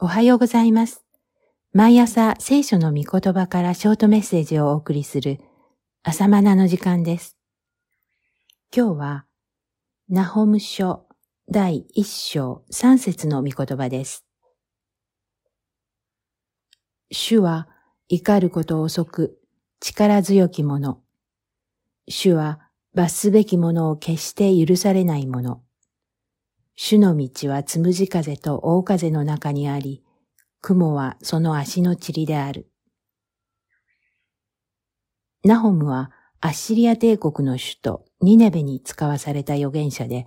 おはようございます。毎朝聖書の御言葉からショートメッセージをお送りする朝マナの時間です。今日は、ナホム書第一章三節の御言葉です。主は怒ること遅く力強き者。主は罰すべき者を決して許されない者。主の道はつむじ風と大風の中にあり、雲はその足の塵である。ナホムはアッシリア帝国の首都ニネベに使わされた預言者で、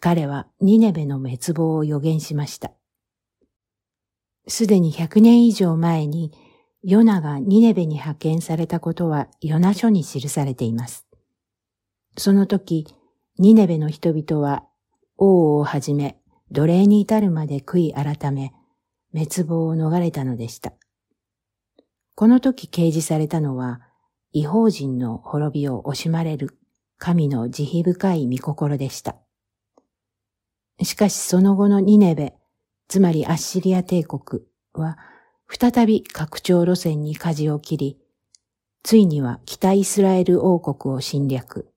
彼はニネベの滅亡を予言しました。すでに100年以上前にヨナがニネベに派遣されたことはヨナ書に記されています。その時、ニネベの人々は王をはじめ奴隷に至るまで悔い改め、滅亡を逃れたのでした。この時掲示されたのは、違法人の滅びを惜しまれる神の慈悲深い御心でした。しかしその後のニネベ、つまりアッシリア帝国は、再び拡張路線に舵を切り、ついには北イスラエル王国を侵略。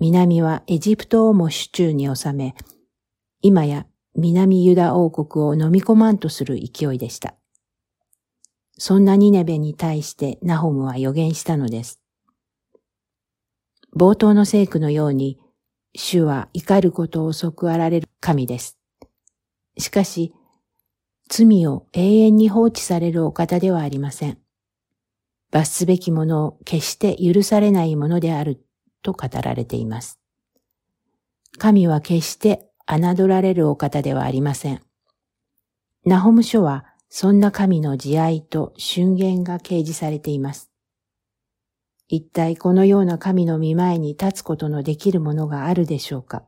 南はエジプトをも手中に収め、今や南ユダ王国を飲み込まんとする勢いでした。そんなニネベに対してナホムは予言したのです。冒頭の聖句のように、主は怒ることを遅くあられる神です。しかし、罪を永遠に放置されるお方ではありません。罰すべきものを決して許されないものであると語られています。神は決して侮られるお方ではありません。ナホム書はそんな神の慈愛と俊言が掲示されています。一体このような神の見前に立つことのできるものがあるでしょうか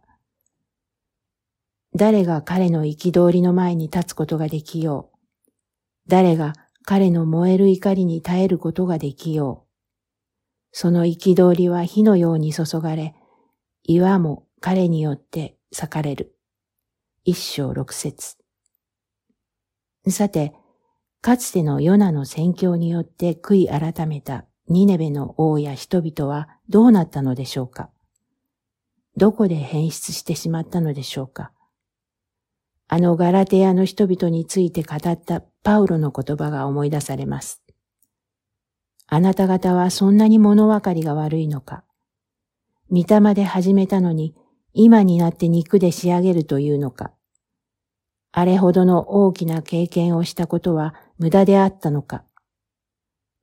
誰が彼の憤りの前に立つことができよう誰が彼の燃える怒りに耐えることができようその憤りは火のように注がれ、岩も彼によって裂かれる。一章六節。さて、かつてのヨナの宣教によって悔い改めたニネベの王や人々はどうなったのでしょうか？どこで変質してしまったのでしょうか？あのガラテヤの人々について語ったパウロの言葉が思い出されます。あなた方はそんなに物分かりが悪いのか。御霊で始めたのに、今になって肉で仕上げるというのか。あれほどの大きな経験をしたことは無駄であったのか。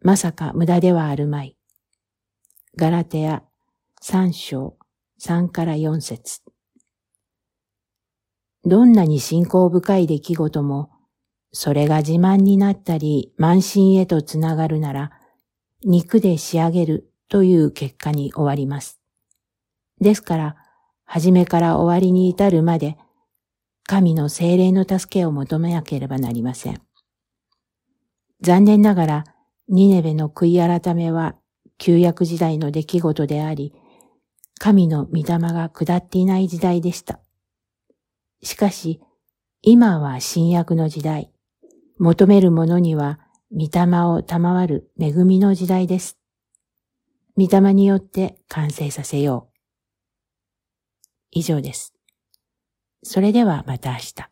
まさか無駄ではあるまい。ガラテヤ三章三から四節どんなに信仰深い出来事も、それが自慢になったり慢心へとつながるなら、肉で仕上げるという結果に終わります。ですから、初めから終わりに至るまで、神の精霊の助けを求めなければなりません。残念ながら、ニネベの悔い改めは旧約時代の出来事であり、神の御霊が下っていない時代でした。しかし、今は新約の時代。求める者には御霊を賜る恵みの時代です。御霊によって完成させよう。以上です。それではまた明日。